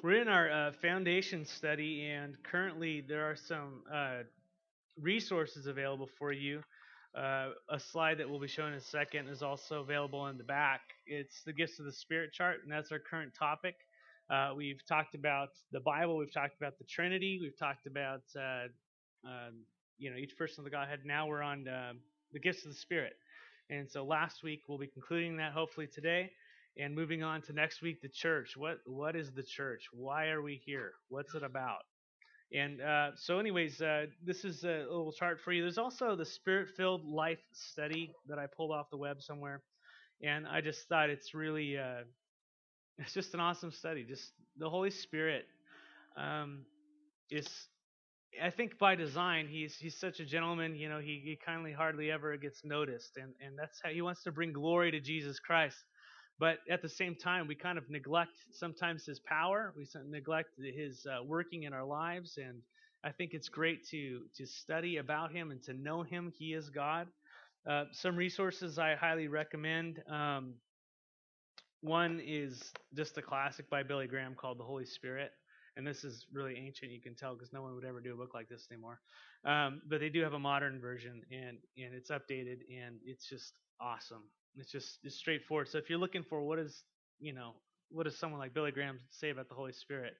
We're in our uh, foundation study, and currently there are some uh, resources available for you. Uh, a slide that we'll be showing in a second is also available in the back. It's the gifts of the Spirit chart, and that's our current topic. Uh, we've talked about the Bible, we've talked about the Trinity, we've talked about uh, um, you know each person of the Godhead. Now we're on uh, the gifts of the Spirit, and so last week we'll be concluding that hopefully today. And moving on to next week, the church. What what is the church? Why are we here? What's it about? And uh, so, anyways, uh, this is a little chart for you. There's also the Spirit-filled life study that I pulled off the web somewhere, and I just thought it's really uh, it's just an awesome study. Just the Holy Spirit um, is. I think by design, he's he's such a gentleman. You know, he, he kindly hardly ever gets noticed, and and that's how he wants to bring glory to Jesus Christ. But at the same time, we kind of neglect sometimes his power. We neglect his uh, working in our lives, and I think it's great to to study about him and to know him. He is God. Uh, some resources I highly recommend. Um, one is just a classic by Billy Graham called The Holy Spirit. And this is really ancient, you can tell, because no one would ever do a book like this anymore. Um, but they do have a modern version, and and it's updated, and it's just awesome. It's just it's straightforward. So if you're looking for what is you know what does someone like Billy Graham say about the Holy Spirit,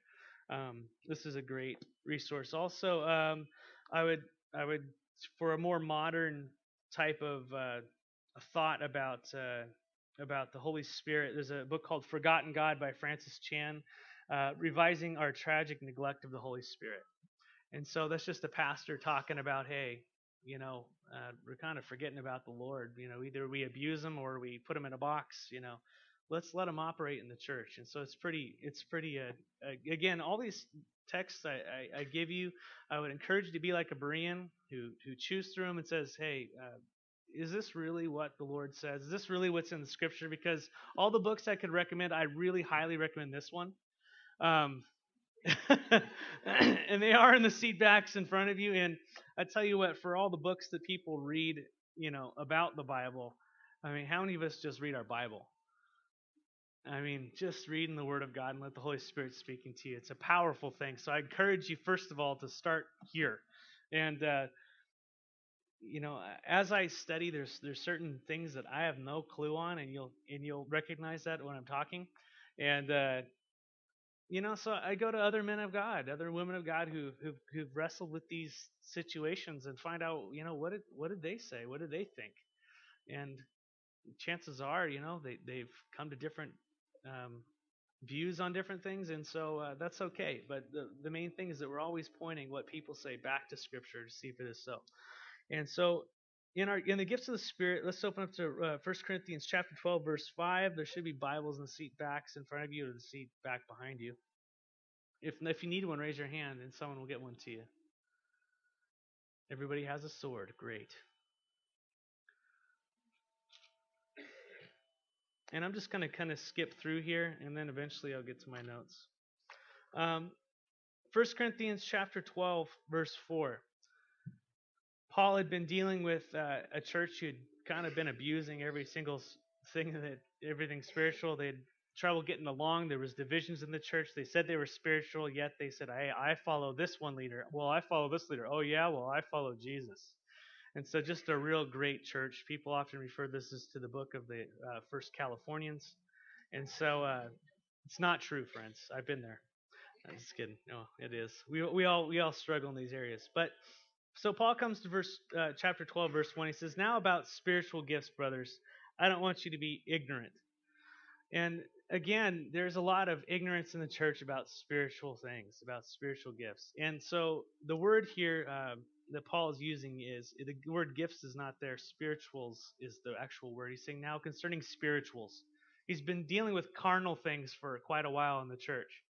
um, this is a great resource. Also, um, I would I would for a more modern type of uh, thought about uh, about the Holy Spirit. There's a book called Forgotten God by Francis Chan, uh, revising our tragic neglect of the Holy Spirit. And so that's just a pastor talking about, hey, you know, uh, we're kind of forgetting about the Lord. You know, either we abuse him or we put him in a box. You know, let's let him operate in the church. And so it's pretty, it's pretty. Uh, uh, again, all these texts I, I, I, give you, I would encourage you to be like a Berean who who chews through them and says, hey. Uh, is this really what the Lord says? Is this really what's in the scripture? Because all the books I could recommend, I really highly recommend this one. Um, and they are in the seat backs in front of you. And I tell you what, for all the books that people read, you know, about the Bible, I mean, how many of us just read our Bible? I mean, just reading the Word of God and let the Holy Spirit speaking to you. It's a powerful thing. So I encourage you, first of all, to start here. And, uh, you know, as I study, there's there's certain things that I have no clue on, and you'll and you'll recognize that when I'm talking. And uh, you know, so I go to other men of God, other women of God who who've, who've wrestled with these situations and find out, you know, what did what did they say? What did they think? And chances are, you know, they they've come to different um, views on different things, and so uh, that's okay. But the the main thing is that we're always pointing what people say back to Scripture to see if it is so. And so in our in the gifts of the Spirit, let's open up to uh, 1 Corinthians chapter 12, verse 5. There should be Bibles in the seat backs in front of you or the seat back behind you. If if you need one, raise your hand and someone will get one to you. Everybody has a sword. Great. And I'm just going to kind of skip through here, and then eventually I'll get to my notes. Um, 1 Corinthians chapter 12, verse 4. Paul had been dealing with uh, a church who'd kind of been abusing every single thing that everything spiritual. They had trouble getting along. There was divisions in the church. They said they were spiritual, yet they said, "Hey, I follow this one leader. Well, I follow this leader. Oh yeah, well I follow Jesus." And so, just a real great church. People often refer this as to the book of the uh, First Californians, and so uh, it's not true, friends. I've been there. I'm just kidding. No, it is. We we all we all struggle in these areas, but so Paul comes to verse uh, chapter 12 verse 1. He says, "Now about spiritual gifts, brothers, I don't want you to be ignorant." And again, there's a lot of ignorance in the church about spiritual things, about spiritual gifts. And so the word here uh, that Paul is using is the word gifts is not there. Spirituals is the actual word. He's saying now concerning spirituals. He's been dealing with carnal things for quite a while in the church.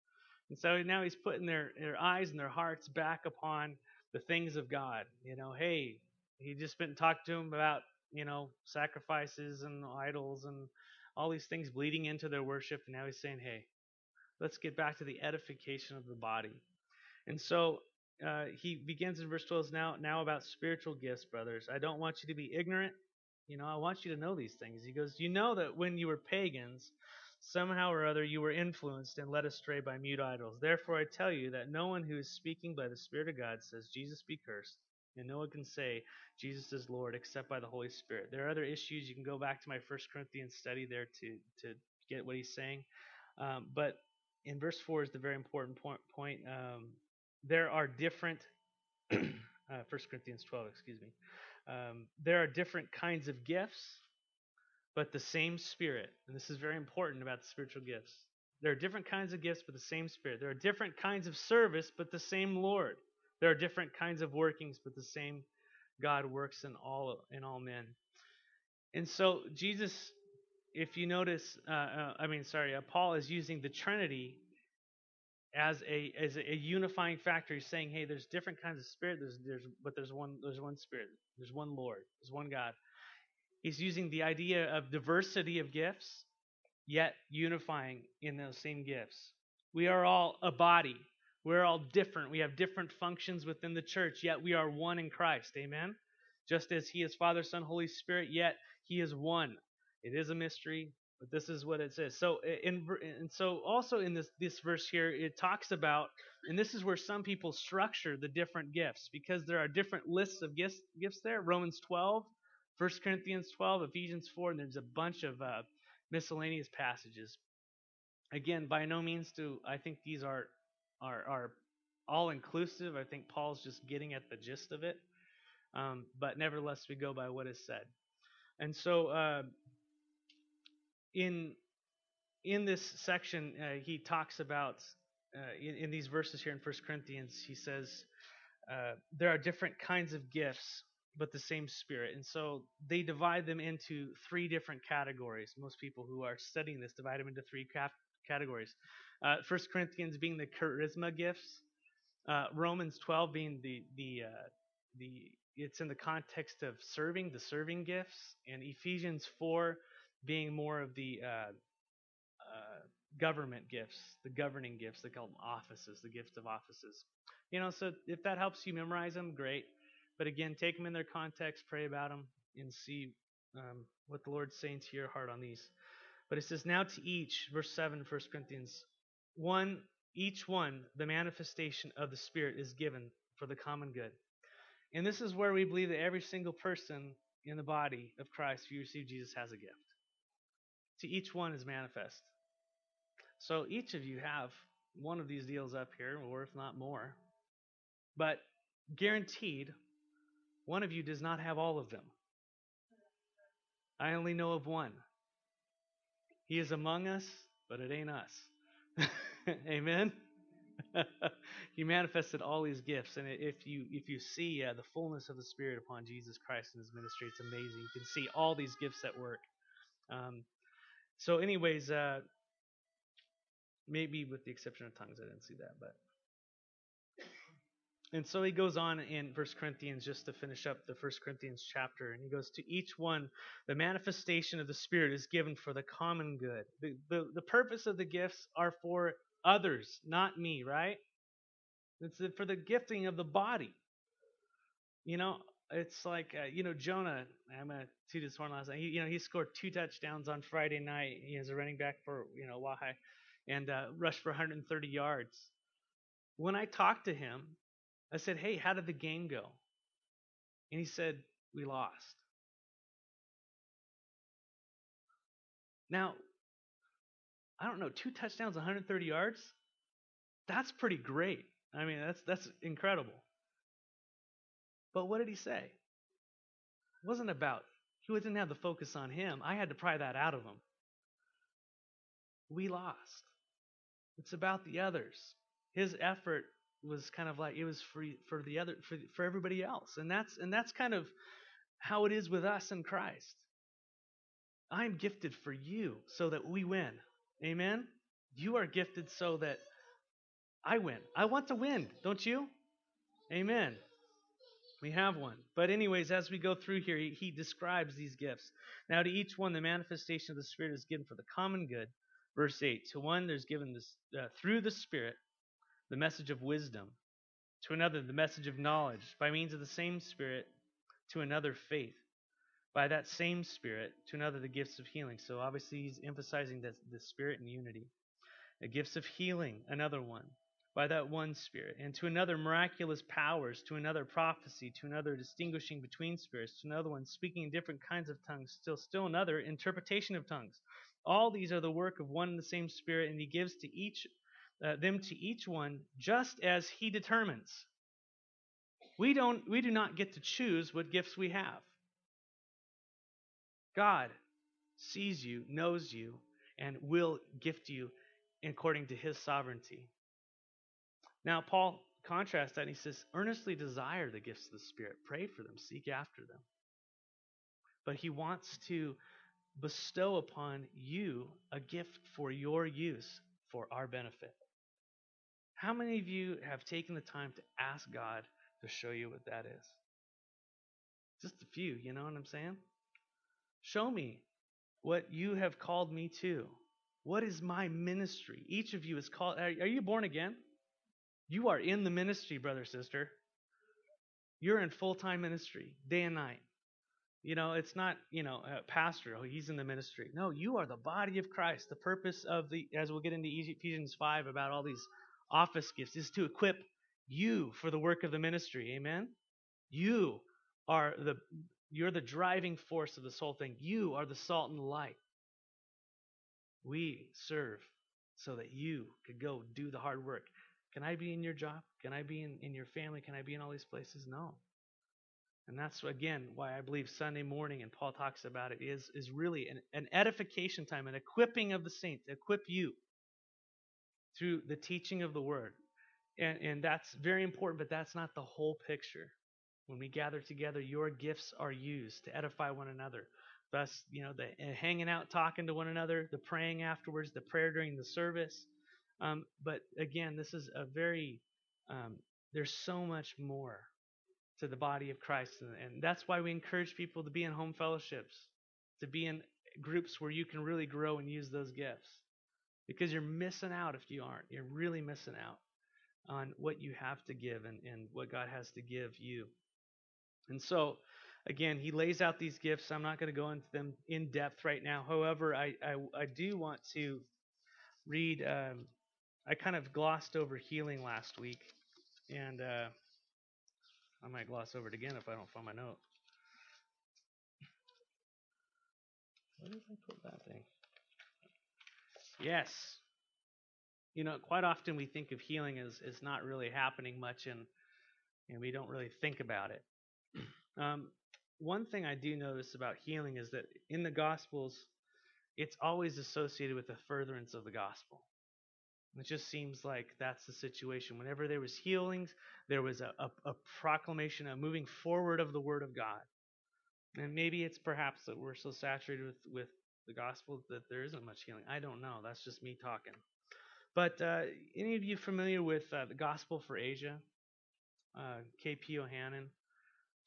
And so now he's putting their, their eyes and their hearts back upon the things of God. You know, hey, he just been talked to him about, you know, sacrifices and idols and all these things bleeding into their worship. And now he's saying, hey, let's get back to the edification of the body. And so uh, he begins in verse 12 now, now about spiritual gifts, brothers. I don't want you to be ignorant. You know, I want you to know these things. He goes, You know that when you were pagans, Somehow or other you were influenced and led astray by mute idols. Therefore I tell you that no one who is speaking by the Spirit of God says, Jesus be cursed. And no one can say Jesus is Lord except by the Holy Spirit. There are other issues. You can go back to my First Corinthians study there to, to get what he's saying. Um, but in verse 4 is the very important point. point. Um, there are different, uh, 1 Corinthians 12, excuse me. Um, there are different kinds of gifts, but the same Spirit. And this is very important about the spiritual gifts. There are different kinds of gifts, but the same Spirit. There are different kinds of service, but the same Lord. There are different kinds of workings, but the same God works in all in all men. And so Jesus, if you notice, uh, uh, I mean, sorry, uh, Paul is using the Trinity as a as a unifying factor. He's saying, hey, there's different kinds of spirit. There's there's but there's one there's one spirit. There's one Lord. There's one God. He's using the idea of diversity of gifts, yet unifying in those same gifts. We are all a body. We're all different. We have different functions within the church, yet we are one in Christ. Amen? Just as He is Father, Son, Holy Spirit, yet He is one. It is a mystery, but this is what it says. So, in, and so also in this this verse here, it talks about, and this is where some people structure the different gifts because there are different lists of gifts gifts there. Romans 12, 1 Corinthians 12, Ephesians 4, and there's a bunch of uh, miscellaneous passages. Again, by no means do I think these are are are all inclusive. I think Paul's just getting at the gist of it. Um, but nevertheless, we go by what is said. And so, uh, in in this section, uh, he talks about uh, in, in, these verses here in 1 Corinthians. He says uh, there are different kinds of gifts, but the same Spirit. And so they divide them into three different categories. Most people who are studying this divide them into three categories. Uh, First Corinthians being the charisma gifts, uh, Romans 12 being the the uh, the it's in the context of serving the serving gifts, and Ephesians 4 being more of the uh, uh, government gifts, the governing gifts. They call them offices, the gifts of offices. You know, so if that helps you memorize them, great. But again, take them in their context, pray about them, and see um, what the Lord's saying to your heart on these. But it says, Now to each, verse 7, 1 Corinthians one, each one, the manifestation of the Spirit is given for the common good. And this is where we believe that every single person in the body of Christ, if you receive Jesus, has a gift. To each one is manifest. So each of you have one of these deals up here, or if not more. But guaranteed, one of you does not have all of them. I only know of one. He is among us, but it ain't us. Amen. he manifested all these gifts, and if you if you see uh, the fullness of the Spirit upon Jesus Christ in His ministry, it's amazing. You can see all these gifts at work. Um, so, anyways, uh, maybe with the exception of tongues, I didn't see that, but and so he goes on in First Corinthians just to finish up the First Corinthians chapter, and he goes to each one, the manifestation of the Spirit is given for the common good. The, the, the purpose of the gifts are for others, not me, right? It's for the gifting of the body. You know, it's like uh, you know Jonah. I'm gonna toot his horn last night. He, you know, he scored two touchdowns on Friday night. He was a running back for you know Wa-Hi, and uh, rushed for 130 yards. When I talked to him, I said, Hey, how did the game go? And he said, We lost. Now, I don't know, two touchdowns, 130 yards? That's pretty great. I mean, that's that's incredible. But what did he say? It wasn't about he didn't have the focus on him. I had to pry that out of him. We lost. It's about the others. His effort was kind of like it was for for the other for for everybody else, and that's and that's kind of how it is with us in Christ. I'm gifted for you so that we win. Amen. You are gifted so that I win. I want to win, don't you? Amen. We have one. But, anyways, as we go through here, he, he, describes these gifts. Now, to each one, the manifestation of the Spirit is given for the common good. Verse 8 To one, there's given this uh, through the Spirit the message of wisdom, to another, the message of knowledge, by means of the same Spirit, to another, faith, By that same Spirit, to another the gifts of healing. So obviously he's emphasizing the, the Spirit and unity. The gifts of healing, another one by that one Spirit, and to another miraculous powers, to another prophecy, to another distinguishing between spirits, to another one speaking in different kinds of tongues, still still another interpretation of tongues. All these are the work of one and the same Spirit, and He gives to each uh, them to each one just as He determines. We don't we do not get to choose what gifts we have. God sees you, knows you, and will gift you according to His sovereignty. Now, Paul contrasts that and he says, earnestly desire the gifts of the Spirit, pray for them, seek after them. But he wants to bestow upon you a gift for your use, for our benefit. How many of you have taken the time to ask God to show you what that is? Just a few, you know what I'm saying? Show me what you have called me to. What is my ministry? Each of you is called. Are, you born again? You are in the ministry, brother, sister. You're in full time ministry, day and night. You know, it's not, you know, a pastor, oh, he's in the ministry. No, you are the body of Christ. The purpose of the, as we'll get into Ephesians 5 about all these office gifts, is to equip you for the work of the ministry. Amen? You are the, you're the driving force of this whole thing. You are the salt and the light. We serve so that you could go do the hard work. Can I be in your job? Can I be in, in your family? Can I be in all these places? No. And that's again why I believe Sunday morning, and Paul talks about it, is, is really an, an edification time, an equipping of the saints, equip you through the teaching of the word. And, and that's very important, but that's not the whole picture. When we gather together, your gifts are used to edify one another. Thus, you know, the hanging out, talking to one another, the praying afterwards, the prayer during the service, um, but again, this is a very, um, there's so much more to the body of Christ. And, and that's why we encourage people to be in home fellowships, to be in groups where you can really grow and use those gifts. Because you're missing out if you aren't. You're really missing out on what you have to give and, and what God has to give you. And so, again, he lays out these gifts. I'm not going to go into them in depth right now. However, I, I, I do want to read um, I kind of glossed over healing last week, and uh, I might gloss over it again if I don't find my note. Where did I put that thing? Yes. You know, quite often we think of healing as, as not really happening much, and, and we don't really think about it. Um, one thing I do notice about healing is that in the Gospels, it's always associated with the furtherance of the gospel. It just seems like that's the situation. Whenever there was healings, there was a, a, a, proclamation, a moving forward of the word of God. And maybe it's perhaps that we're so saturated with, with the gospel that there isn't much healing. I don't know. That's just me talking. But uh, any of you familiar with uh, the Gospel for Asia? Uh, K.P. Yohannan,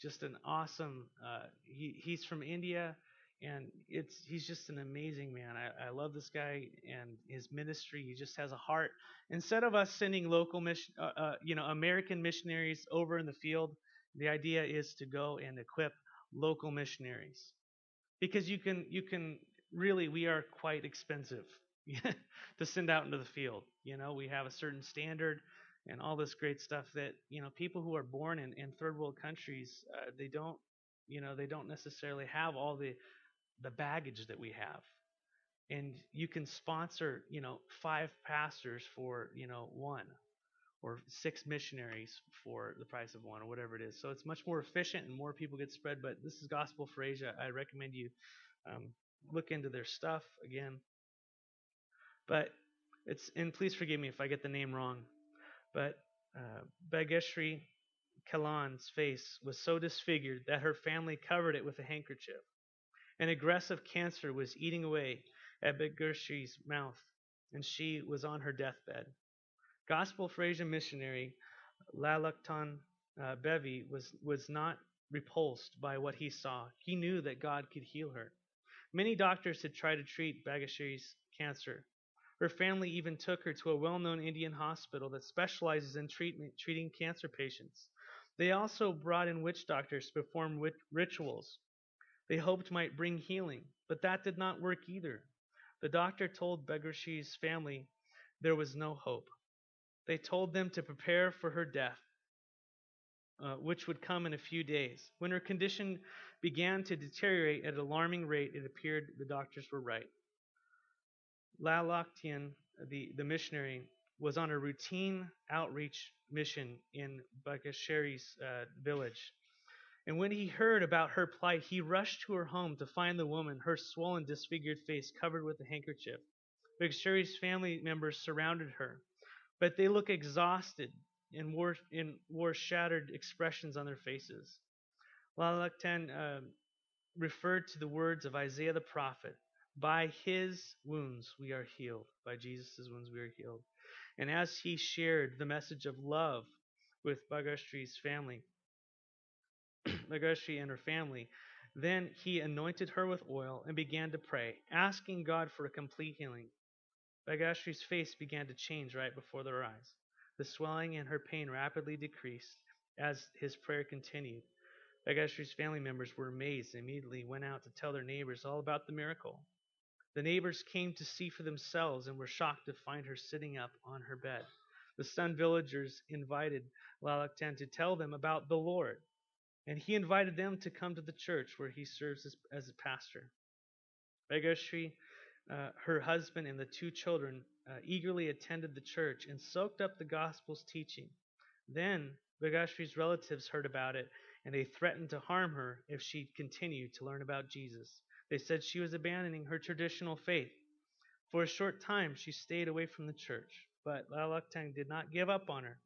just an awesome. Uh, he he's from India and it's he's just an amazing man. I, I love this guy and his ministry. He just has a heart. Instead of us sending local mission, uh, uh, you know, American missionaries over in the field, the idea is to go and equip local missionaries because you can you can really we are quite expensive to send out into the field. You know, we have a certain standard and all this great stuff that you know people who are born in, in third world countries uh, they don't you know they don't necessarily have all the the baggage that we have. And you can sponsor you know five pastors for you know one or six missionaries for the price of one or whatever it is. So it's much more efficient and more people get spread but this is gospel for asia. I recommend you um, look into their stuff again but it's and please forgive me if i get the name wrong but uh, Bageshri Kalan's face was so disfigured that her family covered it with a handkerchief. An aggressive cancer was eating away at Begurshi's mouth, and she was on her deathbed. Gospel Asia missionary Lalaktan uh, Bevi was, was not repulsed by what he saw. He knew that God could heal her. Many doctors had tried to treat Bagashiri's cancer. Her family even took her to a well known Indian hospital that specializes in treatment, treating cancer patients. They also brought in witch doctors to perform witch rituals they hoped might bring healing, but that did not work either. The doctor told Begashi's family there was no hope. They told them to prepare for her death, uh, which would come in a few days. When her condition began to deteriorate at an alarming rate, it appeared the doctors were right. La Loctian, the, the missionary, was on a routine outreach mission in Bagasheri's uh, village. And when he heard about her plight, he rushed to her home to find the woman, her swollen, disfigured face covered with a handkerchief. Bagasheri's family members surrounded her, but they looked exhausted and wore, and wore shattered expressions on their faces. Lalaktan uh, referred to the words of Isaiah the prophet By his wounds we are healed. By Jesus' wounds we are healed. And as he shared the message of love with Bhagasri's family, Bhagasri and her family, then he anointed her with oil and began to pray, asking God for a complete healing. Bhagasri's face began to change right before their eyes. The swelling and her pain rapidly decreased as his prayer continued. Bhagasri's family members were amazed and immediately went out to tell their neighbors all about the miracle. The neighbors came to see for themselves and were shocked to find her sitting up on her bed. The Sun villagers invited Lalaktan to tell them about the Lord, and he invited them to come to the church where he serves as, as a pastor. Bhagasri, uh, her husband, and the two children uh, eagerly attended the church and soaked up the gospel's teaching. Then Bagashri's relatives heard about it, and they threatened to harm her if she continued to learn about Jesus. They said she was abandoning her traditional faith. For a short time, she stayed away from the church, but Lalaktang did not give up on her.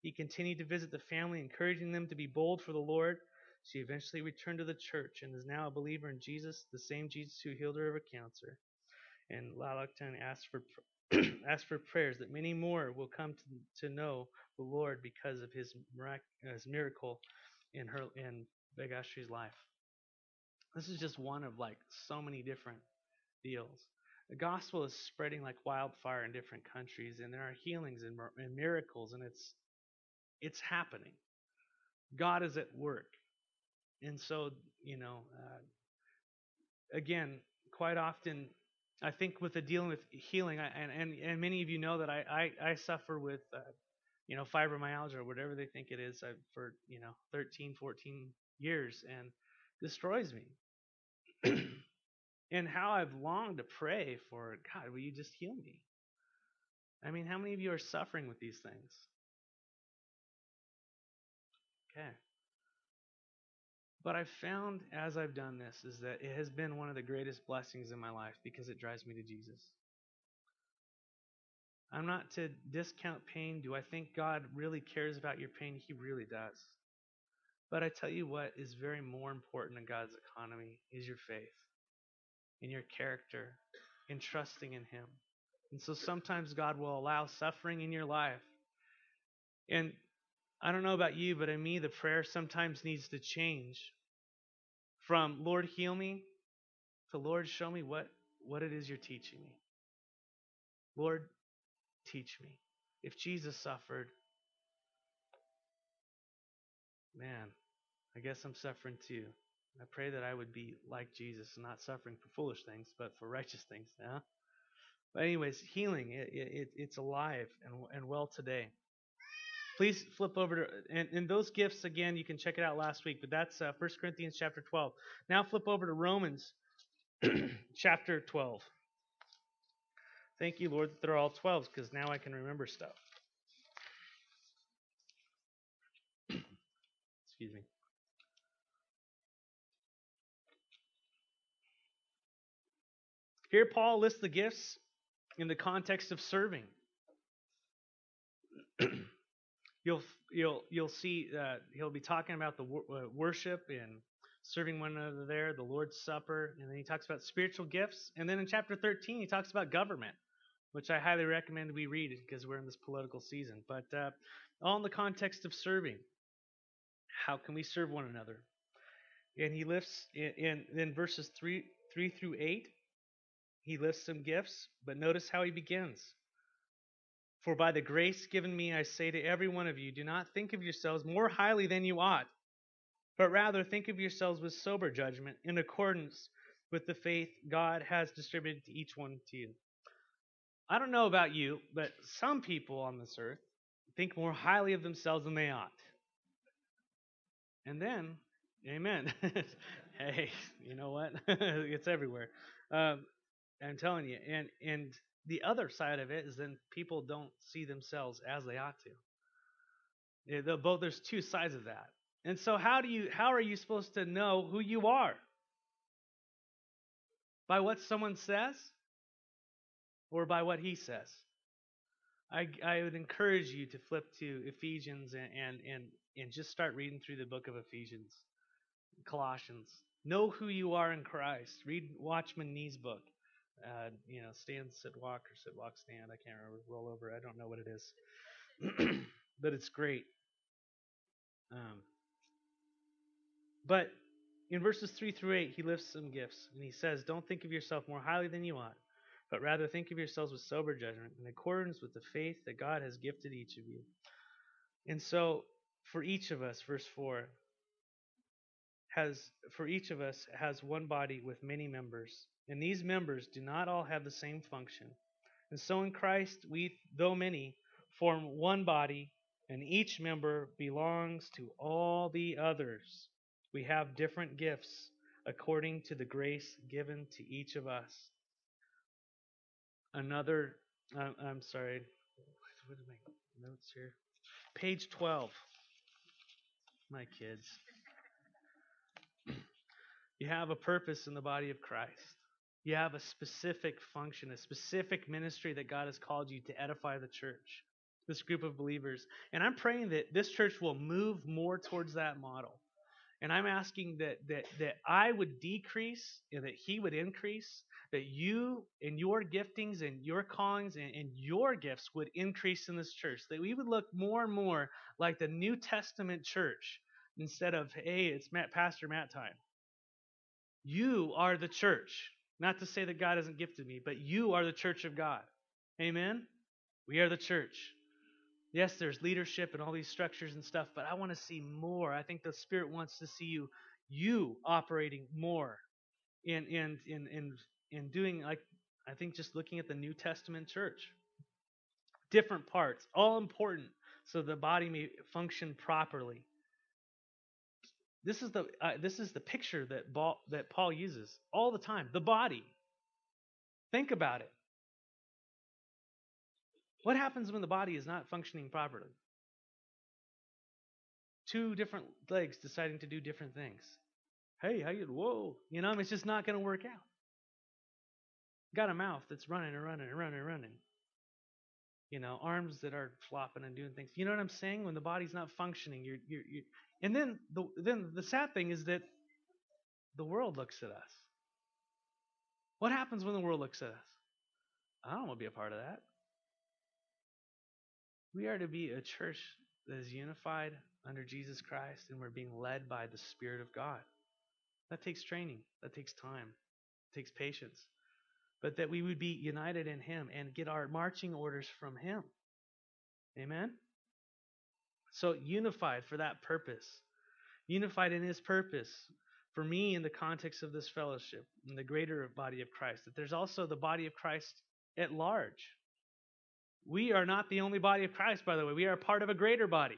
He continued to visit the family, encouraging them to be bold for the Lord. She eventually returned to the church and is now a believer in Jesus, the same Jesus who healed her of a cancer. And Lalaktang asked for asked for prayers that many more will come to, to know the Lord because of his, mirac- his miracle in her in Begashi's life. This is just one of like so many different deals. The gospel is spreading like wildfire in different countries, and there are healings and, and miracles, and it's it's happening. God is at work, and so you know, uh, again, quite often, I think with the dealing with healing, I, and, and and many of you know that I I, I suffer with. Uh, you know, fibromyalgia or whatever they think it is uh, for, you know, 13, 14 years and destroys me. and how I've longed to pray for God, will you just heal me? I mean, how many of you are suffering with these things? Okay. But I've found as I've done this is that it has been one of the greatest blessings in my life because it drives me to Jesus. I'm not to discount pain. Do I think God really cares about your pain? He really does. But I tell you what is very more important in God's economy is your faith in your character, in trusting in Him. And so sometimes God will allow suffering in your life. And I don't know about you, but in me, the prayer sometimes needs to change from Lord, heal me to Lord, show me what, what it is you're teaching me. Lord, teach me. If Jesus suffered, man, I guess I'm suffering too. I pray that I would be like Jesus, not suffering for foolish things, but for righteous things. Yeah? But anyways, healing, it, it, it's alive and, and well today. Please flip over to, and, and those gifts, again, you can check it out last week, but that's uh, 1 Corinthians chapter 12. Now flip over to Romans chapter 12. Thank you, Lord, that they're all 12s, because now I can remember stuff. Excuse me. Here, Paul lists the gifts in the context of serving. you'll you'll you'll see uh, he'll be talking about the wor- uh, worship and serving one another there, the Lord's Supper, and then he talks about spiritual gifts, and then in chapter 13 he talks about government, which I highly recommend we read because we're in this political season. But uh, all in the context of serving. How can we serve one another? And he lifts in, in verses three three through eight he lists some gifts, but notice how he begins. For by the grace given me, I say to every one of you, do not think of yourselves more highly than you ought, but rather think of yourselves with sober judgment in accordance with the faith God has distributed to each one to you. I don't know about you, but some people on this earth think more highly of themselves than they ought. And then, amen. hey, you know what? it's everywhere. Um, I'm telling you. And and the other side of it is then people don't see themselves as they ought to. Yeah, both there's two sides of that. And so how do you how are you supposed to know who you are? By what someone says or by what he says? I, I would encourage you to flip to Ephesians and, and, and, and just start reading through the book of Ephesians, Colossians. Know who you are in Christ. Read Watchman Nee's book. Uh, you know, stand, sit, walk, or sit, walk, stand. I can't remember. Roll over. I don't know what it is. but it's great. Um, but in verses 3 through 8, he lifts some gifts, and he says, Don't think of yourself more highly than you ought, but rather think of yourselves with sober judgment, in accordance with the faith that God has gifted each of you. And so, for each of us, verse 4, has for each of us has one body with many members, and these members do not all have the same function. And so in Christ we, though many, form one body, and each member belongs to all the others. We have different gifts according to the grace given to each of us. Another, uh, I'm sorry, what are my notes here? Page 12. My kids. You have a purpose in the body of Christ. You have a specific function, a specific ministry that God has called you to edify the church, this group of believers. And I'm praying that this church will move more towards that model. And I'm asking that that that I would decrease and that He would increase, that you and your giftings and your callings and, and your gifts would increase in this church, that we would look more and more like the New Testament church instead of, hey, it's Matt, Pastor Matt time. You are the church. Not to say that God hasn't gifted me, but you are the church of God. Amen? We are the church. Yes, there's leadership and all these structures and stuff, but I want to see more. I think the Spirit wants to see you, you operating more in in in in in doing like I think just looking at the New Testament church. Different parts, all important, so the body may function properly. This is the uh, this is the picture that Paul, that Paul uses all the time. The body. Think about it. What happens when the body is not functioning properly? Two different legs deciding to do different things. Hey, how you? Whoa, you know, it's just not going to work out. Got a mouth that's running and running and running and running. You know, arms that are flopping and doing things. You know what I'm saying? When the body's not functioning, you're, you're, you're and then the then the sad thing is that the world looks at us. What happens when the world looks at us? I don't want to be a part of that. We are to be a church that is unified under Jesus Christ and we're being led by the Spirit of God. That takes training, that takes time, it takes patience. But that we would be united in Him and get our marching orders from Him. Amen? So, unified for that purpose, unified in His purpose. For me, in the context of this fellowship, in the greater body of Christ, that there's also the body of Christ at large. We are not the only body of Christ, by the way. We are part of a greater body.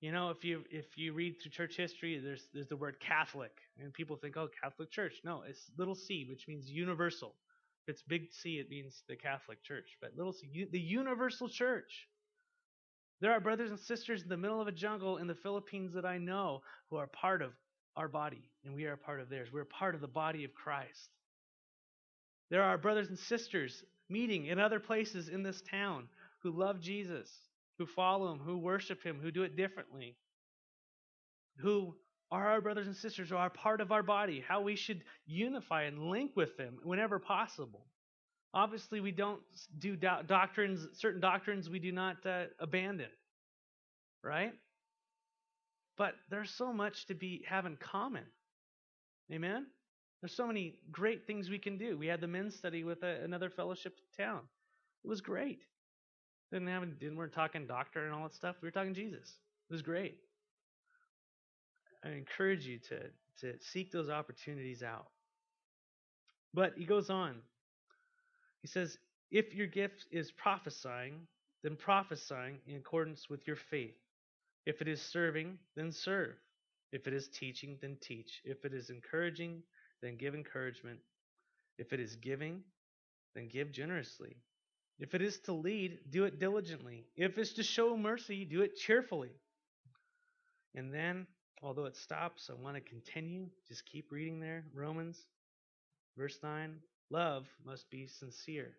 You know, if you if you read through church history, there's there's the word Catholic, and people think, oh, Catholic Church. No, it's little c, which means universal. If it's big C, it means the Catholic Church. But little c, the universal church. There are brothers and sisters in the middle of a jungle in the Philippines that I know who are part of our body, and we are part of theirs. We're part of the body of Christ. There are brothers and sisters meeting in other places in this town who love Jesus, who follow Him, who worship Him, who do it differently, who are our brothers and sisters, who are part of our body, how we should unify and link with them whenever possible. Obviously, we don't do do- doctrines, certain doctrines we do not uh, abandon, right? But there's so much to be have in common. Amen? There's so many great things we can do. We had the men's study with a, another fellowship town. It was great. Didn't have didn't we're talking doctor and all that stuff. We were talking Jesus. It was great. I encourage you to, to seek those opportunities out. But he goes on. He says, if your gift is prophesying, then prophesying in accordance with your faith. If it is serving, then serve. If it is teaching, then teach. If it is encouraging, then give encouragement. If it is giving, then give generously. If it is to lead, do it diligently. If it's to show mercy, do it cheerfully. And then, although it stops, I want to continue. Just keep reading there. Romans, verse 9 love must be sincere.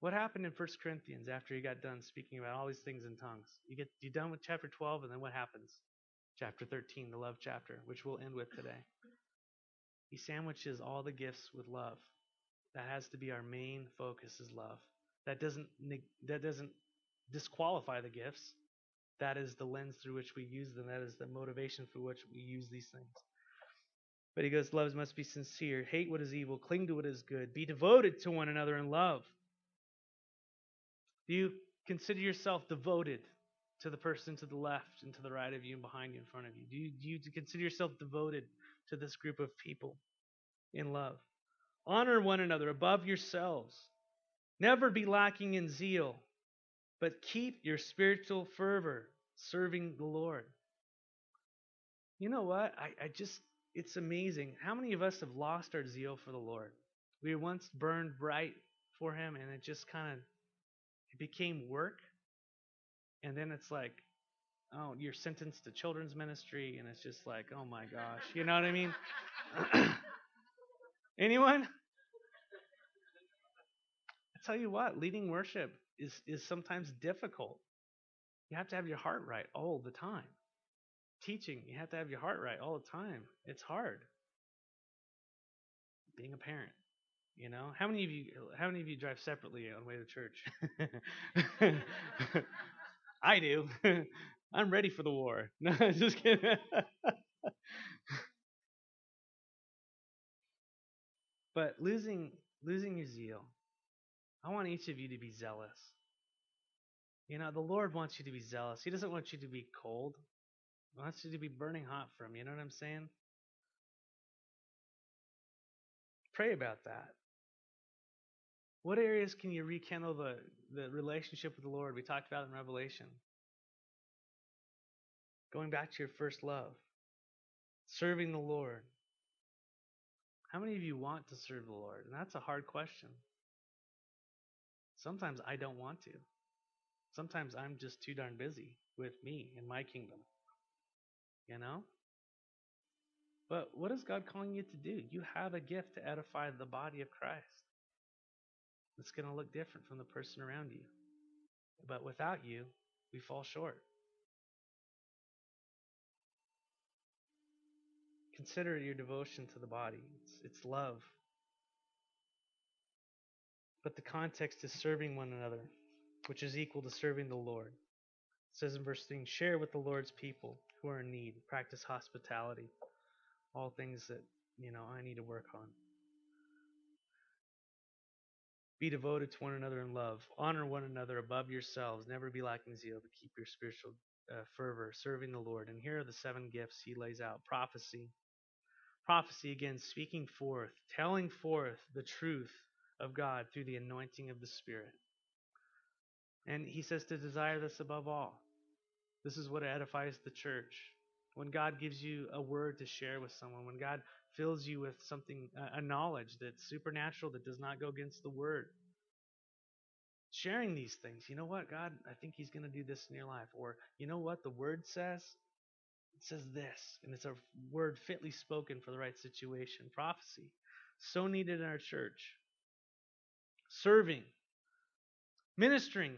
What happened in 1 Corinthians after he got done speaking about all these things in tongues? You get you done with chapter 12, and then what happens? Chapter 13, the love chapter, which we'll end with today. He sandwiches all the gifts with love. That has to be our main focus is love. That doesn't that doesn't disqualify the gifts. That is the lens through which we use them. That is the motivation through which we use these things. But he goes, Love must be sincere. Hate what is evil. Cling to what is good. Be devoted to one another in love. Do you consider yourself devoted to the person to the left and to the right of you and behind you in front of you? Do you, do you consider yourself devoted to this group of people in love? Honor one another above yourselves. Never be lacking in zeal, but keep your spiritual fervor serving the Lord. You know what? I, I just, it's amazing. How many of us have lost our zeal for the Lord? We once burned bright for Him, and it just kind of it became work. And then it's like, oh, you're sentenced to children's ministry, and it's just like, oh my gosh, you know what I mean? Anyone? I tell you what, leading worship is is sometimes difficult. You have to have your heart right all the time. Teaching, you have to have your heart right all the time. It's hard. Being a parent, you know, how many of you how many of you drive separately on the way to church? I do. I'm ready for the war. No, just kidding. But losing losing your zeal. I want each of you to be zealous. You know, the Lord wants you to be zealous. He doesn't want you to be cold. He wants you to be burning hot for him. You know what I'm saying? Pray about that. What areas can you rekindle the, the relationship with the Lord? We talked about in Revelation. Going back to your first love, serving the Lord. How many of you want to serve the Lord? And that's a hard question. Sometimes I don't want to. Sometimes I'm just too darn busy with me and my kingdom. You know? But what is God calling you to do? You have a gift to edify the body of Christ. It's going to look different from the person around you. But without you, we fall short. Consider your devotion to the body. It's, love. But the context is serving one another, which is equal to serving the Lord. It says in verse 3 share with the Lord's people who are in need, practice hospitality, all things that, you know, I need to work on. Be devoted to one another in love. Honor one another above yourselves. Never be lacking zeal, but keep your spiritual uh, fervor, serving the Lord. And here are the seven gifts he lays out prophecy. Prophecy, again, speaking forth, telling forth the truth of God through the anointing of the Spirit. And he says to desire this above all. This is what edifies the church. When God gives you a word to share with someone, when God fills you with something, a knowledge that's supernatural that does not go against the word. Sharing these things, you know what, God, I think He's going to do this in your life. Or, you know what, the word says? It says this, and it's a word fitly spoken for the right situation. Prophecy. So needed in our church. Serving. Ministering.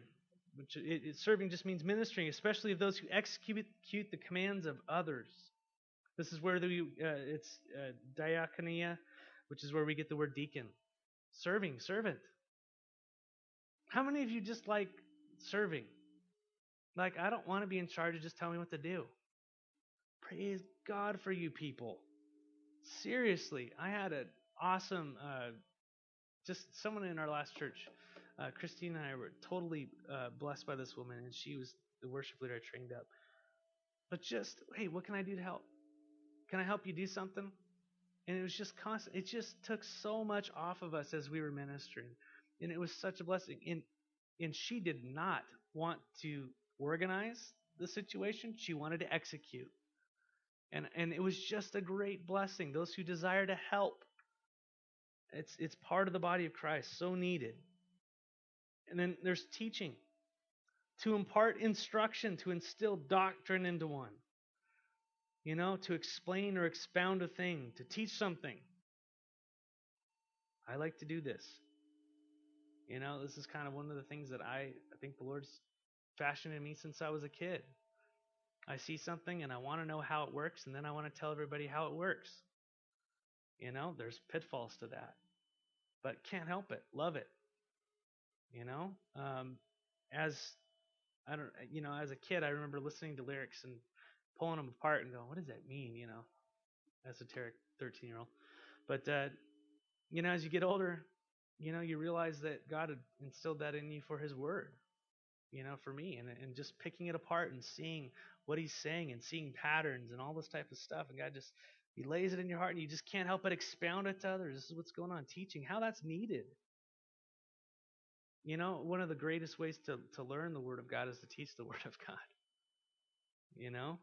Which it, it, serving just means ministering, especially of those who execute the commands of others. This is where the, uh, it's uh, diakonia, which is where we get the word deacon. Serving, servant. How many of you just like serving? Like, I don't want to be in charge just tell me what to do. Praise God for you people. Seriously, I had an awesome, uh, just someone in our last church. Uh, Christine and I were totally uh, blessed by this woman, and she was the worship leader I trained up. but just, hey, what can I do to help? Can I help you do something? And it was just constant. It just took so much off of us as we were ministering. And it was such a blessing. And, and she did not want to organize the situation, she wanted to execute. And, and it was just a great blessing. Those who desire to help, it's, it's part of the body of Christ, so needed. And then there's teaching to impart instruction, to instill doctrine into one. You know, to explain or expound a thing, to teach something. I like to do this. You know, this is kind of one of the things that I, I think the Lord's fashioned in me since I was a kid. I see something and I want to know how it works, and then I want to tell everybody how it works. You know, there's pitfalls to that, but can't help it. Love it. You know, um, as I don't, you know, as a kid, I remember listening to lyrics and pulling them apart and going, "What does that mean?" You know, esoteric thirteen-year-old. But uh, you know, as you get older, you know, you realize that God had instilled that in you for His Word. You know, for me, and and just picking it apart and seeing what he's saying and seeing patterns and all this type of stuff. And God just he lays it in your heart and you just can't help but expound it to others. This is what's going on, teaching how that's needed. You know, one of the greatest ways to, to learn the Word of God is to teach the Word of God. You know?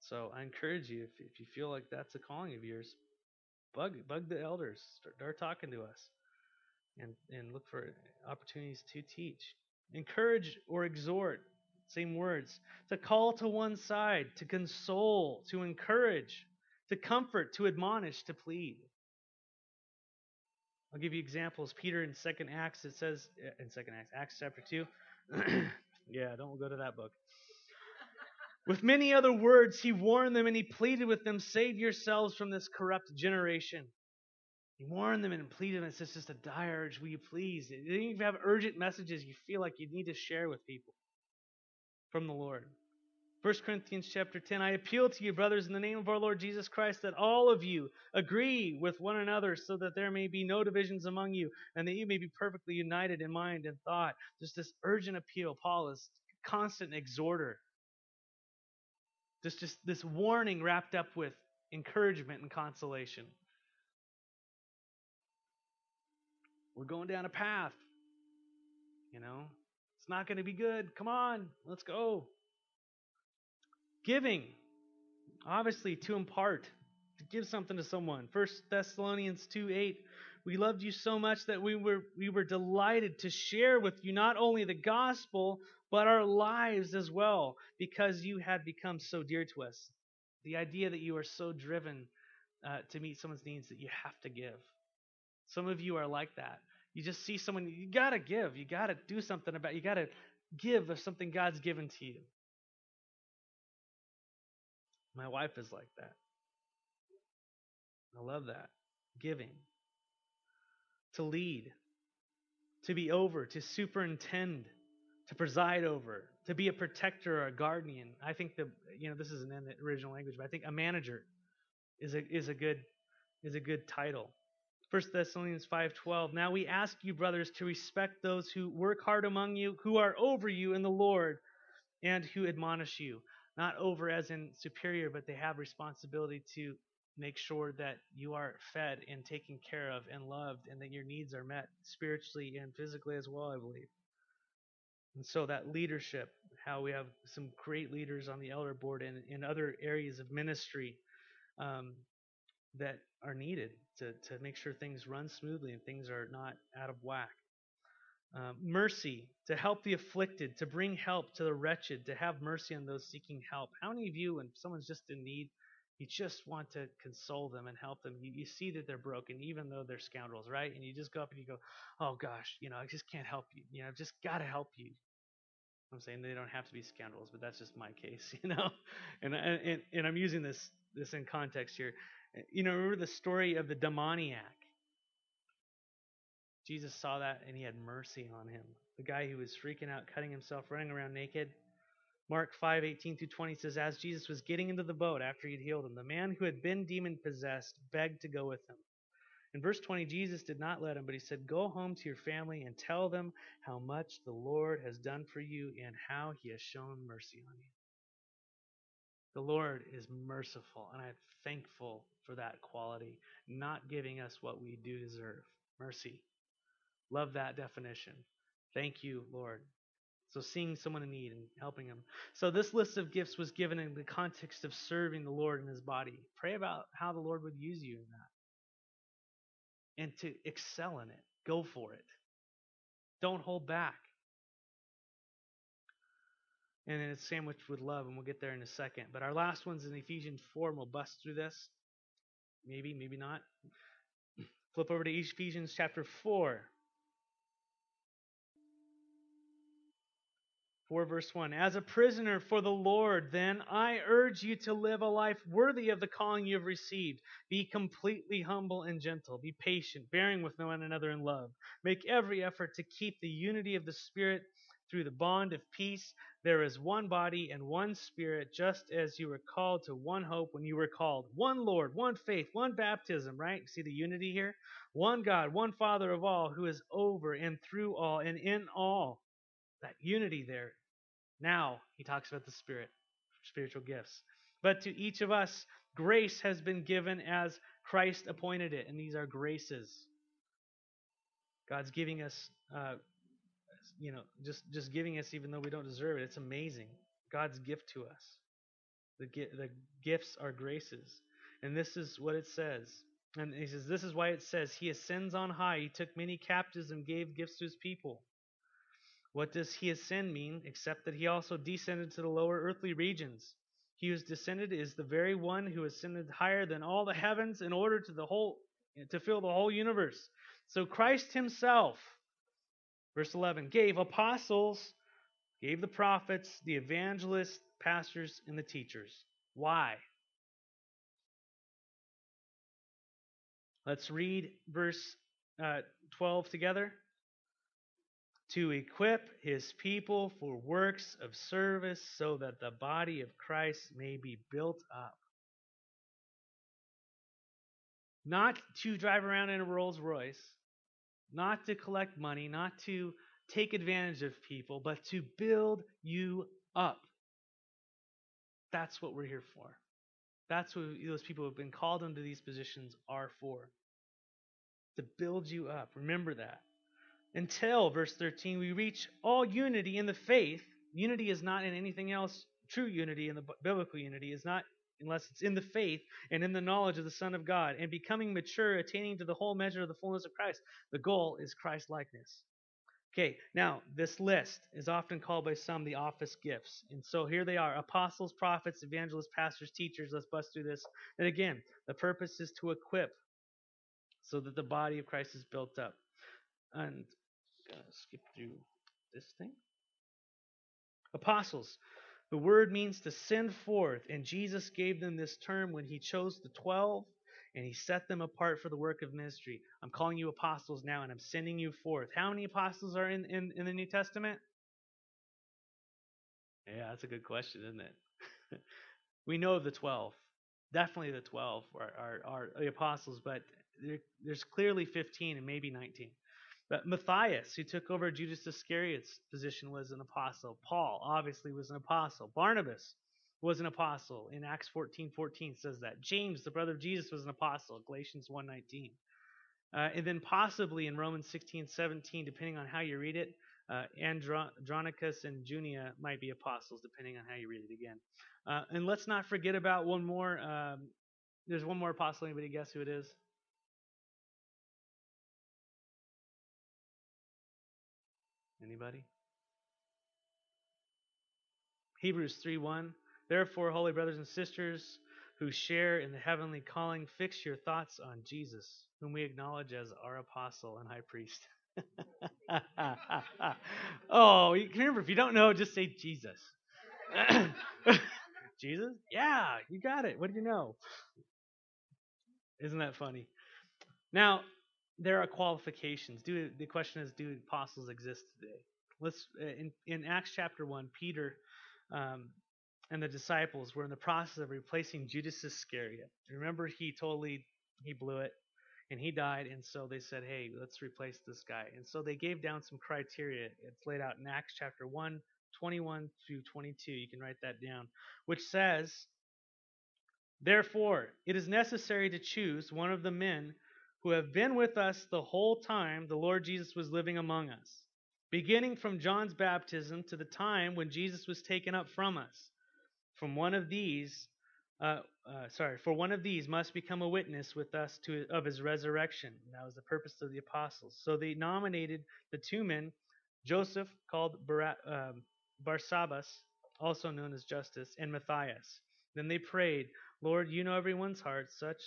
So I encourage you, if, if you feel like that's a calling of yours, bug bug the elders. Start, start talking to us. And, and look for opportunities to teach. Encourage or exhort same words. To call to one side, to console, to encourage, to comfort, to admonish, to plead. I'll give you examples. Peter in Second Acts, it says eh, in Second Acts, Acts chapter two. yeah, don't go to that book. With many other words, he warned them and he pleaded with them, "Save yourselves from this corrupt generation." He warned them and pleaded, and it's just a dire urge. Will you please? If you have urgent messages you feel like you need to share with people from the Lord. 1 Corinthians chapter 10 I appeal to you brothers in the name of our Lord Jesus Christ that all of you agree with one another so that there may be no divisions among you and that you may be perfectly united in mind and thought. Just this urgent appeal. Paul is constant exhorter. Just just this warning wrapped up with encouragement and consolation. We're going down a path. You know, it's not going to be good. Come on, let's go. Giving, obviously, to impart, to give something to someone. First Thessalonians 2 8. We loved you so much that we were, we were delighted to share with you not only the gospel, but our lives as well, because you had become so dear to us. The idea that you are so driven uh, to meet someone's needs that you have to give. Some of you are like that. You just see someone, you got to give. You got to do something about it. You got to give of something God's given to you. My wife is like that. I love that. Giving. To lead. To be over. To superintend. To preside over. To be a protector or a guardian. I think the you know this isn't in the original language, but I think a manager is a is a good is a good title. 1 Thessalonians 5:12 Now we ask you brothers to respect those who work hard among you who are over you in the Lord and who admonish you. Not over as in superior but they have responsibility to make sure that you are fed and taken care of and loved and that your needs are met spiritually and physically as well I believe. And so that leadership how we have some great leaders on the elder board and in other areas of ministry um, that are needed to, to make sure things run smoothly and things are not out of whack. Um, mercy, to help the afflicted, to bring help to the wretched, to have mercy on those seeking help. How many of you, when someone's just in need, you just want to console them and help them? You, you see that they're broken, even though they're scoundrels, right? And you just go up and you go, oh gosh, you know, I just can't help you. You know, I've just got to help you. I'm saying they don't have to be scoundrels, but that's just my case, you know. And and and I'm using this this in context here. You know, remember the story of the demoniac? Jesus saw that and he had mercy on him. The guy who was freaking out, cutting himself, running around naked. Mark 5, 18 through 20 says, As Jesus was getting into the boat after he'd healed him, the man who had been demon possessed begged to go with him. In verse 20, Jesus did not let him, but he said, Go home to your family and tell them how much the Lord has done for you and how he has shown mercy on you. The Lord is merciful, and I'm thankful for that quality, not giving us what we do deserve. Mercy. Love that definition. Thank you, Lord. So seeing someone in need and helping them. So this list of gifts was given in the context of serving the Lord in his body. Pray about how the Lord would use you in that. And to excel in it. Go for it. Don't hold back and then it's sandwiched with love, and we'll get there in a second. But our last one's in Ephesians 4, and we'll bust through this. Maybe, maybe not. Flip over to Ephesians chapter 4. 4 verse 1 As a prisoner for the Lord, then I urge you to live a life worthy of the calling you have received. Be completely humble and gentle. Be patient, bearing with one another in love. Make every effort to keep the unity of the Spirit through the bond of peace. There is one body and one spirit, just as you were called to one hope when you were called. One Lord, one faith, one baptism, right? See the unity here? One God, one Father of all, who is over and through all and in all. That unity there. Now he talks about the Spirit, spiritual gifts. But to each of us, grace has been given as Christ appointed it, and these are graces. God's giving us uh, you know, just just giving us even though we don't deserve it. It's amazing. God's gift to us. The the gifts are graces. And this is what it says. And he says, This is why it says, He ascends on high. He took many captives and gave gifts to his people. What does he ascend mean, except that he also descended to the lower earthly regions? He who descended is the very one who ascended higher than all the heavens in order to the whole to fill the whole universe. So Christ himself Verse 11 gave apostles, gave the prophets, the evangelists, pastors, and the teachers. Why? Let's read verse uh, 12 together. To equip his people for works of service so that the body of Christ may be built up. Not to drive around in a Rolls Royce, not to collect money, not to take advantage of people, but to build you up. That's what we're here for. That's what those people who have been called into these positions are for. To build you up. Remember that. Until, verse 13, we reach all unity in the faith. Unity is not in anything else. True unity in the biblical unity is not unless it's in the faith and in the knowledge of the Son of God, and becoming mature, attaining to the whole measure of the fullness of Christ. The goal is Christ likeness. Okay, now this list is often called by some the office gifts. And so here they are apostles, prophets, evangelists, pastors, teachers. Let's bust through this. And again, the purpose is to equip so that the body of Christ is built up. And skip through this thing. Apostles. The word means to send forth, and Jesus gave them this term when he chose the twelve and he set them apart for the work of ministry. I'm calling you apostles now, and I'm sending you forth. How many apostles are in, in, in the New Testament? Yeah, that's a good question, isn't it? we know of the 12. Definitely the 12 are, are, are the apostles, but there, there's clearly 15 and maybe 19. But Matthias, who took over Judas Iscariot's position, was an apostle. Paul, obviously, was an apostle. Barnabas was an apostle. In Acts 14 14 says that. James, the brother of Jesus, was an apostle. Galatians 1 19. Uh, and then possibly in Romans 16 17, depending on how you read it, uh, Andronicus and Junia might be apostles, depending on how you read it again. Uh, and let's not forget about one more. Um, there's one more apostle. Anybody guess who it is? Anybody? Hebrews 3:1. Therefore, holy brothers and sisters who share in the heavenly calling, fix your thoughts on Jesus, whom we acknowledge as our apostle and high priest. oh, you can remember if you don't know, just say Jesus. Jesus? Yeah, you got it. What do you know? Isn't that funny? Now, there are qualifications. Do the question is, do apostles exist today? Let's uh, in in Acts chapter one, Peter um, and the disciples were in the process of replacing Judas Iscariot. Remember, he totally he blew it, and he died. And so they said, "Hey, let's replace this guy." And so they gave down some criteria. It's laid out in Acts chapter one, 21 through 22. You can write that down, which says Therefore, it is necessary to choose one of the men who have been with us the whole time the Lord Jesus was living among us, beginning from John's baptism to the time when Jesus was taken up from us. From one of these, uh, uh, sorry, for one of these must become a witness with us to of his resurrection. And That was the purpose of the apostles. So they nominated the two men, Joseph called um, Barsabbas, also known as Justus, and Matthias. Then they prayed, Lord, you know everyone's heart. Such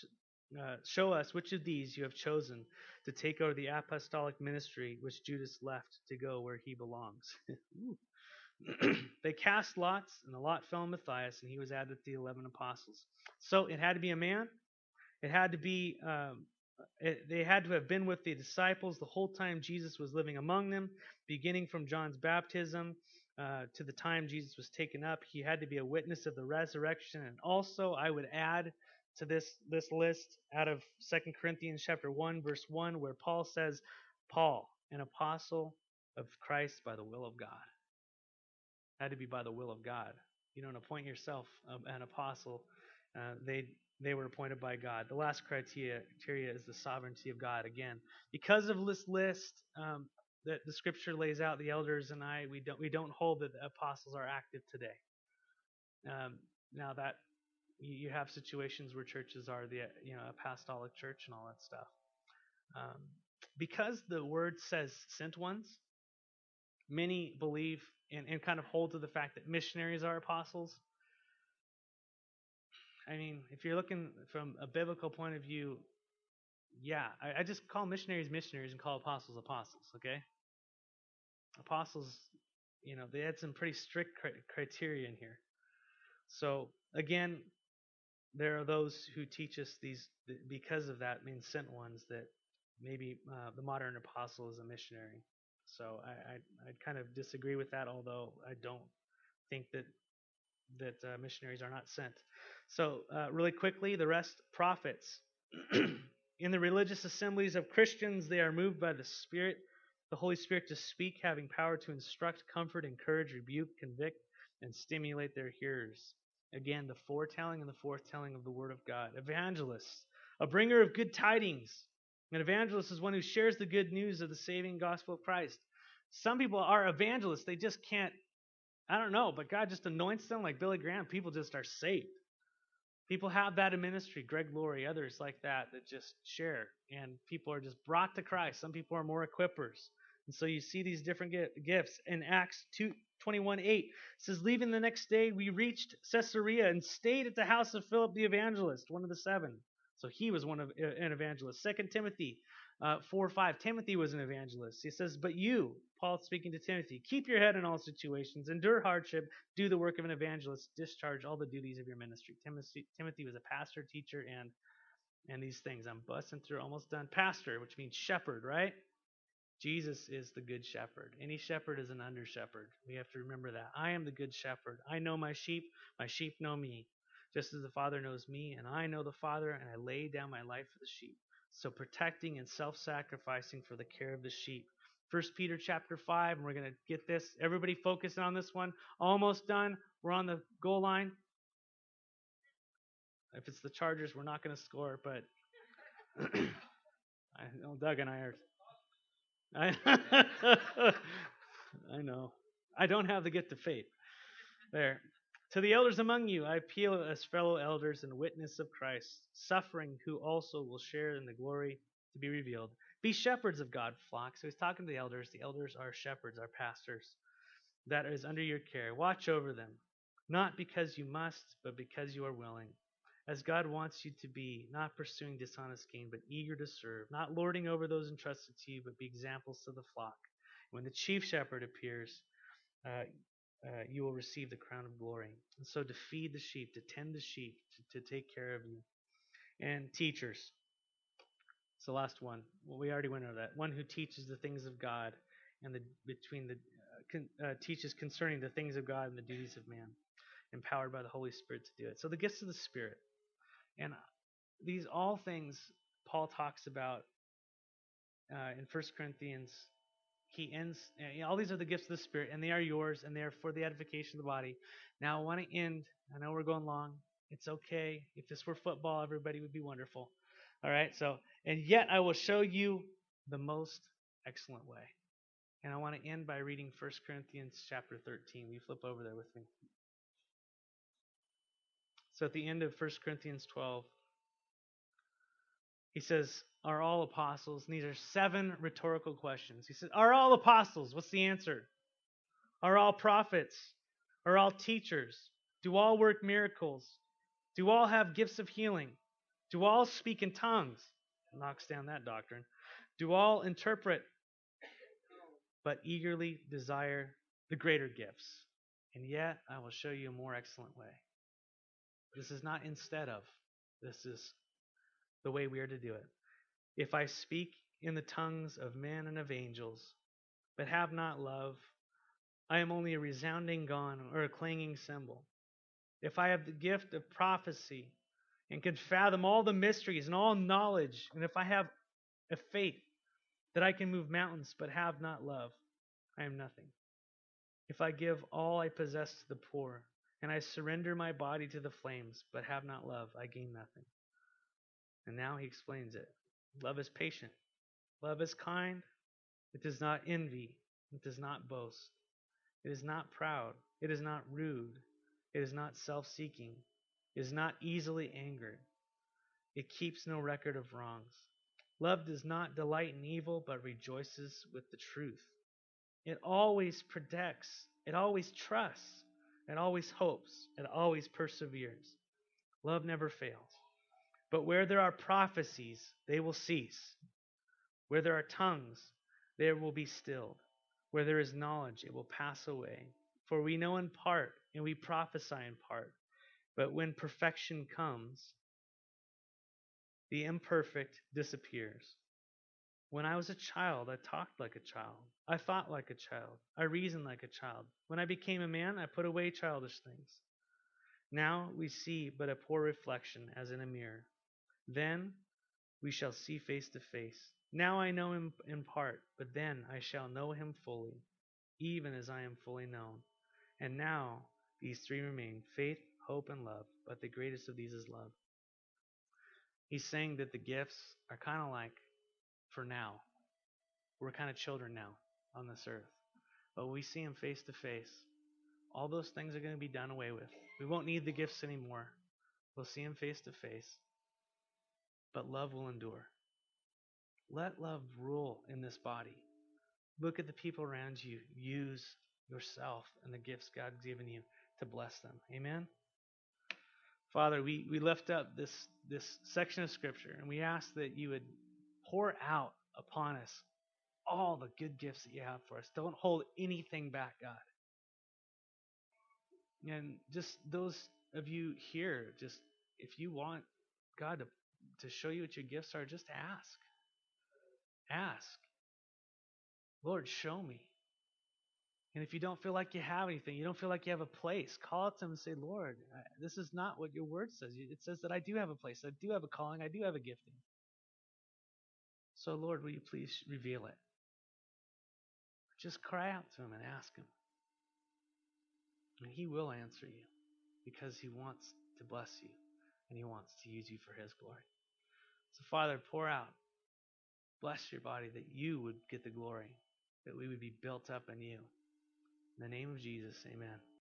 uh, show us which of these you have chosen to take over the apostolic ministry which Judas left to go where he belongs. they cast lots, and the lot fell on Matthias, and he was added to the eleven apostles. So it had to be a man. It had to be. Um, it, they had to have been with the disciples the whole time Jesus was living among them, beginning from John's baptism uh, to the time Jesus was taken up. He had to be a witness of the resurrection, and also I would add to this this list out of Second Corinthians chapter one verse one, where Paul says, "Paul, an apostle of Christ by the will of God." had to be by the will of God. You don't appoint yourself an apostle. Uh, they they were appointed by God. The last criteria, criteria is the sovereignty of God. Again, because of this list um, that the Scripture lays out, the elders and I we don't we don't hold that the apostles are active today. Um, now that you, have situations where churches are the you know apostolic church and all that stuff. Um, because the word says sent ones, many believe and, and kind of hold to the fact that missionaries are apostles. I mean, if you're looking from a biblical point of view, yeah, I, I just call missionaries missionaries and call apostles apostles, okay? Apostles, you know, they had some pretty strict criteria in here. So, again, there are those who teach us these, because of that, means sent ones, that maybe uh, the modern apostle is a missionary. So I, I, I kind of disagree with that, although I don't think that that uh, missionaries are not sent. So uh, really quickly, the rest prophets. In the religious assemblies of Christians, they are moved by the Spirit, the Holy Spirit, to speak, having power to instruct, comfort, encourage, rebuke, convict, and stimulate their hearers. Again, the foretelling and the forthtelling of the Word of God. Evangelist, a bringer of good tidings, an evangelist is one who shares the good news of the saving gospel of Christ. Some people are evangelists. They just can't, I don't know, but God just anoints them like Billy Graham. People just are saved. People have that in ministry, Greg Laurie, others like that, that just share. And people are just brought to Christ. Some people are more equippers. And so you see these different gifts. In Acts 2, 21 8 says, Leaving the next day, we reached Caesarea and stayed at the house of Philip the evangelist, one of the seven. So he was one of an evangelist. Second Timothy uh, 4 5. Timothy was an evangelist. He says, But you, Paul speaking to Timothy, keep your head in all situations, endure hardship, do the work of an evangelist, discharge all the duties of your ministry. Timothy, Timothy was a pastor, teacher, and and these things. I'm busting through, almost done. Pastor, which means shepherd, right? Jesus is the good shepherd. Any shepherd is an under shepherd. We have to remember that. I am the good shepherd. I know my sheep. My sheep know me just as the Father knows me, and I know the Father, and I lay down my life for the sheep. So protecting and self-sacrificing for the care of the sheep. First Peter chapter 5, and we're going to get this. Everybody focusing on this one. Almost done. We're on the goal line. If it's the Chargers, we're not going to score, but I know Doug and I are. I, I know. I don't have the gift of faith. There. To the elders among you, I appeal as fellow elders and witness of Christ, suffering, who also will share in the glory to be revealed. Be shepherds of God's flock. So he's talking to the elders. The elders are shepherds, are pastors. That is under your care. Watch over them, not because you must, but because you are willing. As God wants you to be, not pursuing dishonest gain, but eager to serve, not lording over those entrusted to you, but be examples to the flock. When the chief shepherd appears, uh, uh, you will receive the crown of glory. And so to feed the sheep, to tend the sheep, to, to take care of you. And teachers. It's the last one. Well, we already went over that. One who teaches the things of God and the between the uh, con, uh, teaches concerning the things of God and the duties of man, empowered by the Holy Spirit to do it. So the gifts of the Spirit, and these all things Paul talks about uh, in 1 Corinthians he ends you know, all these are the gifts of the spirit and they are yours and they are for the edification of the body now i want to end i know we're going long It's okay. If this were football, everybody would be wonderful. All right. So, and yet I will show you the most excellent way. And I want to end by reading 1 Corinthians chapter 13. You flip over there with me. So at the end of 1 Corinthians 12, he says, Are all apostles? And these are seven rhetorical questions. He says, Are all apostles? What's the answer? Are all prophets? Are all teachers? Do all work miracles? Do all have gifts of healing? Do all speak in tongues? Knocks down that doctrine. Do all interpret? But eagerly desire the greater gifts. And yet I will show you a more excellent way. This is not instead of, this is the way we are to do it. If I speak in the tongues of men and of angels, but have not love, I am only a resounding gong or a clanging cymbal. If I have the gift of prophecy and can fathom all the mysteries and all knowledge, and if I have a faith that I can move mountains but have not love, I am nothing. If I give all I possess to the poor, and I surrender my body to the flames but have not love, I gain nothing. And now he explains it. Love is patient. Love is kind. It does not envy. It does not boast. It is not proud. It is not rude. It is not self seeking. It is not easily angered. It keeps no record of wrongs. Love does not delight in evil, but rejoices with the truth. It always protects. It always trusts. It always hopes. and always perseveres. Love never fails. But where there are prophecies, they will cease. Where there are tongues, there will be stilled. Where there is knowledge, it will pass away. For we know in part, and we prophesy in part. But when perfection comes, the imperfect disappears. When I was a child, I talked like a child. I thought like a child. I reasoned like a child. When I became a man, I put away childish things. Now we see but a poor reflection as in a mirror. Then we shall see face to face. Now I know him in part, but then I shall know him fully, even as I am fully known. And now these three remain faith, hope, and love, but the greatest of these is love. He's saying that the gifts are kind of like for now. We're kind of children now on this earth. But we see him face to face, all those things are going to be done away with. We won't need the gifts anymore. We'll see him face to face. But love will endure. Let love rule in this body. Look at the people around you. Use yourself and the gifts God's given you to bless them. Amen. Father, we, we lift up this, this section of Scripture and we ask that you would pour out upon us all the good gifts that you have for us. Don't hold anything back, God. And just those of you here, just if you want God to, to show you what your gifts are, just ask. Ask. Lord, show me. And if you don't feel like you have anything, you don't feel like you have a place, call out to him and say, Lord, this is not what your word says. It says that I do have a place, I do have a calling, I do have a gifting. So, Lord, will you please reveal it? Just cry out to him and ask him. And he will answer you because he wants to bless you and he wants to use you for his glory. So, Father, pour out. Bless your body that you would get the glory, that we would be built up in you. In the name of Jesus, amen.